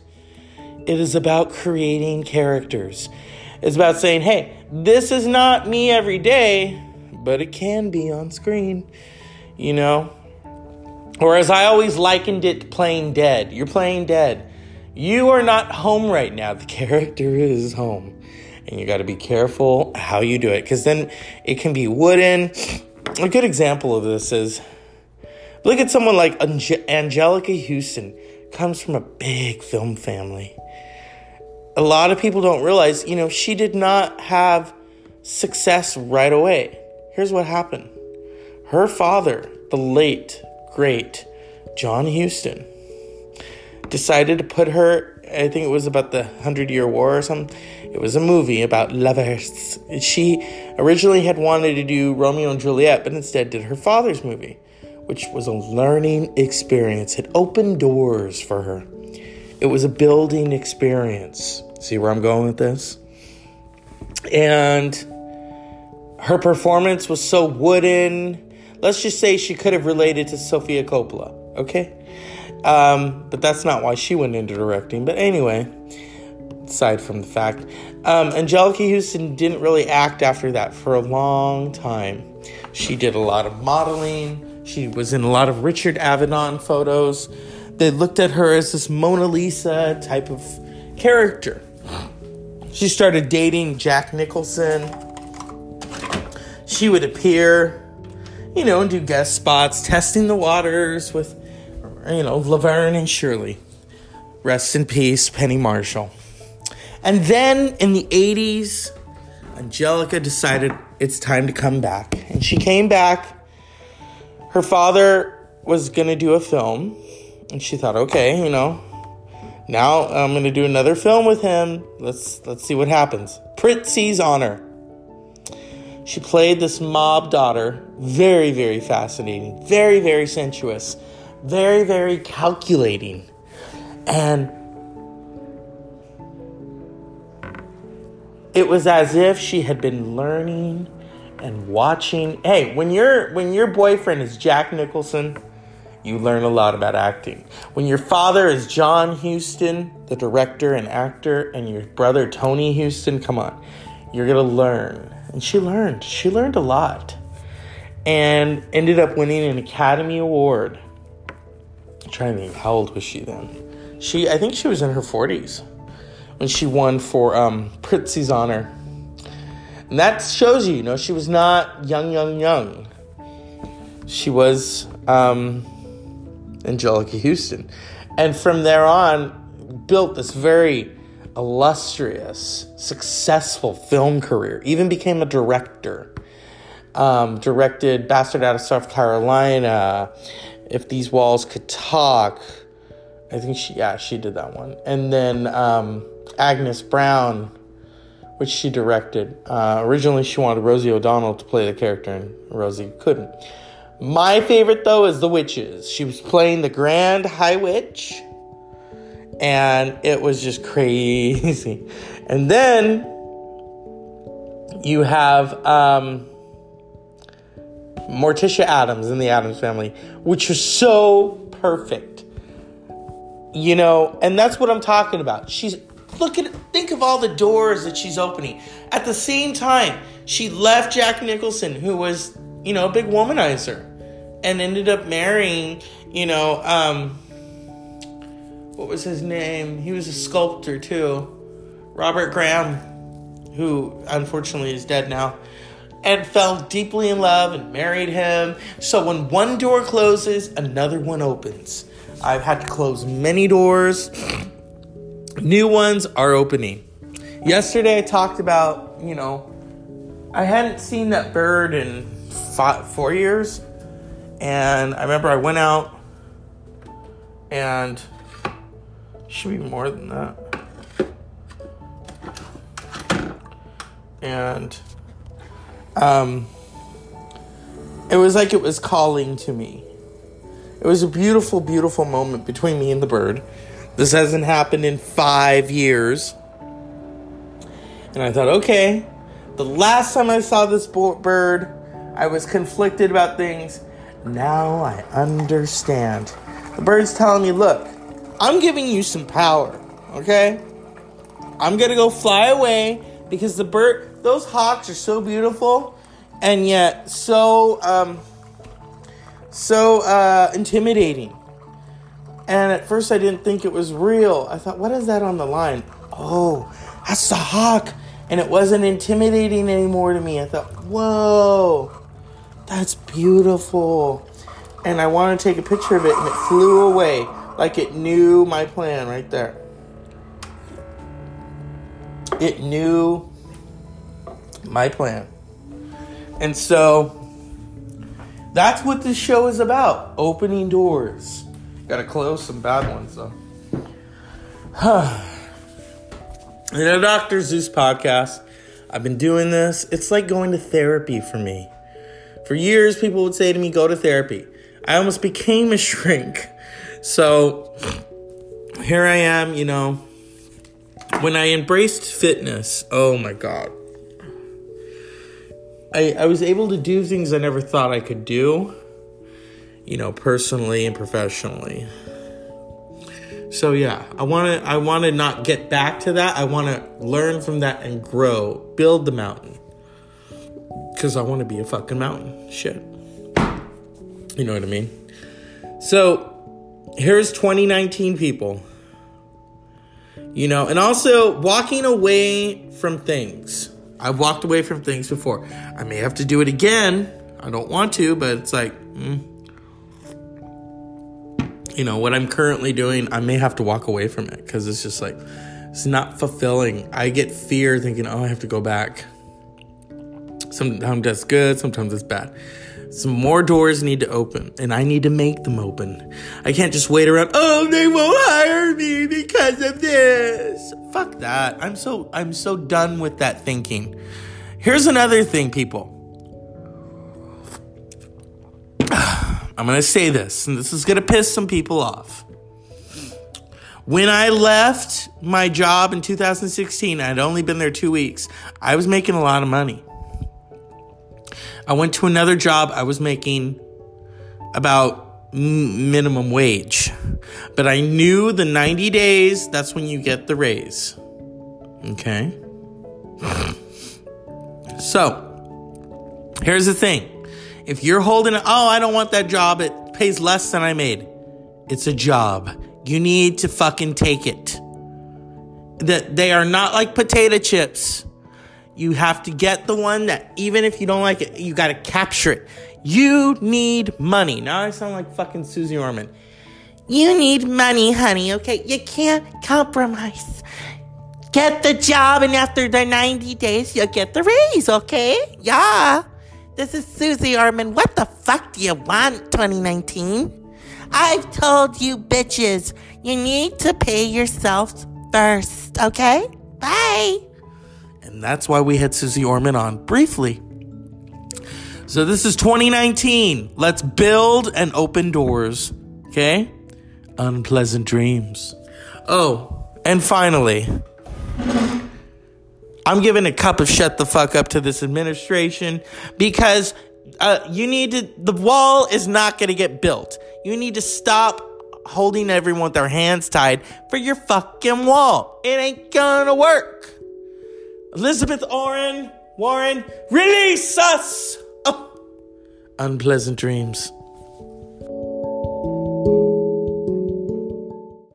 It is about creating characters. It's about saying, hey, this is not me every day, but it can be on screen, you know? Or as I always likened it to playing dead. You're playing dead. You are not home right now. The [laughs] character is home. And you got to be careful how you do it because then it can be wooden. A good example of this is look at someone like Ange- Anjelica Huston, comes from a big film family. A lot of people don't realize, you know, she did not have success right away. Here's what happened her father, the late, great John Huston, decided to put her i think it was about the hundred year war or something it was a movie about lovers. She originally had wanted to do romeo and juliet but instead did her father's movie which was a learning experience. It opened doors for her. It was a building experience. See where i'm going with this? And her performance was so wooden. Let's just say she could have related to sofia coppola okay um, but that's not why she went into directing. But anyway, aside from the fact, um, Anjelica Huston didn't really act after that for a long time. She did a lot of modeling. She was in a lot of Richard Avedon photos. They looked at her as this Mona Lisa type of character. She started dating Jack Nicholson. She would appear, you know, and do guest spots, testing the waters with you know, Laverne and Shirley. Rest in peace, Penny Marshall. And then in the 80s, Anjelica decided it's time to come back. And she came back. Her father was going to do a film. And she thought, okay, you know, now I'm going to do another film with him. Let's let's see what happens. Prizzi's honor. She played this mob daughter, very very fascinating, very very sensuous, very very calculating. And it was as if she had been learning and watching. Hey, when your when your boyfriend is Jack Nicholson, you learn a lot about acting. When your father is John Huston, the director and actor, and your brother Tony Huston, come on, you're gonna learn. And she learned. She learned a lot, and ended up winning an Academy Award. Trying to think, how old was she then? She, I think she was in her 40s when she won for um, Prizzi's honor. And that shows you, you know, she was not young, young, young. She was um, Anjelica Huston. And from there on, built this very illustrious, successful film career. Even became a director. Um, directed Bastard Out of South Carolina, If These Walls Could Talk. I think she, yeah, she did that one. And then um, Agnes Browne, which she directed. Uh, originally, she wanted Rosie O'Donnell to play the character, and Rosie couldn't. My favorite, though, is The Witches. She was playing the Grand High Witch, and it was just crazy. [laughs] And then you have um, Morticia Addams in the Addams family, which was so perfect. You know, and that's what I'm talking about. She's look at think of all the doors that she's opening. At the same time, she left Jack Nicholson, who was, you know, a big womanizer, and ended up marrying, you know, um, what was his name? He was a sculptor too, Robert Graham, who unfortunately is dead now, and fell deeply in love and married him. So when one door closes, another one opens. I've had to close many doors. New ones are opening. Yesterday I talked about, you know, I hadn't seen that bird in five, four years. And I remember I went out and should be more than that. And um it was like it was calling to me. It was a beautiful, beautiful moment between me and the bird. This hasn't happened in five years. And I thought, okay, the last time I saw this bird, I was conflicted about things. Now I understand. The bird's telling me, look, I'm giving you some power, okay? I'm gonna go fly away because the bird, those hawks are so beautiful and yet so, um, so uh, intimidating. And at first, I didn't think it was real. I thought, what is that on the line? Oh, that's the hawk. And it wasn't intimidating anymore to me. I thought, whoa, that's beautiful. And I wanted to take a picture of it, and it flew away like it knew my plan right there. It knew my plan. And so that's what this show is about opening doors. Gotta close some bad ones though. [sighs] In a Dr. Zeus podcast, I've been doing this. It's like going to therapy for me. For years, people would say to me, go to therapy. I almost became a [laughs] shrink. So here I am, you know. When I embraced fitness, oh my God. I, I was able to do things I never thought I could do you know, personally and professionally. So yeah, I want to I want to not get back to that. I want to learn from that and grow, build the mountain. Cuz I want to be a fucking mountain. Shit. You know what I mean? So, here's 2019 people. You know, and also walking away from things. I've walked away from things before. I may have to do it again. I don't want to, but it's like, mm, you know what i'm currently doing i may have to walk away from it because it's just like it's not fulfilling i get fear thinking oh i have to go back Sometimes that's good, sometimes it's bad. Some more doors need to open, and I need to make them open. I can't just wait around. Oh, they won't hire me because of this. Fuck that. I'm so I'm so done with that thinking. Here's another thing, people. [sighs] I'm gonna say this, and this is gonna piss some people off. When I left my job in 2016, I'd only been there two weeks. I was making a lot of money. I went to another job. I was making about minimum wage. But I knew the 90 days, that's when you get the raise. Okay? [laughs] So, here's the thing. If you're holding, oh, I don't want that job, it pays less than I made. It's a job. You need to fucking take it. That they are not like potato chips. You have to get the one that, even if you don't like it, you got to capture it. You need money. Now I sound like fucking Suze Orman. You need money, honey, okay? You can't compromise. Get the job, and after the 90 days, you'll get the raise, okay? Yeah. This is Suze Orman. What the fuck do you want, 2019? I've told you bitches, you need to pay yourself first, okay? Bye. And that's why we had Suze Orman on briefly. So this is 2019. Let's build and open doors, okay? Unpleasant dreams. Oh, and finally, I'm giving a cup of shut the fuck up to this administration because uh, you need to, the wall is not going to get built. You need to stop holding everyone with their hands tied for your fucking wall. It ain't gonna work. Elizabeth Warren, Warren, release us! Oh. Unpleasant dreams.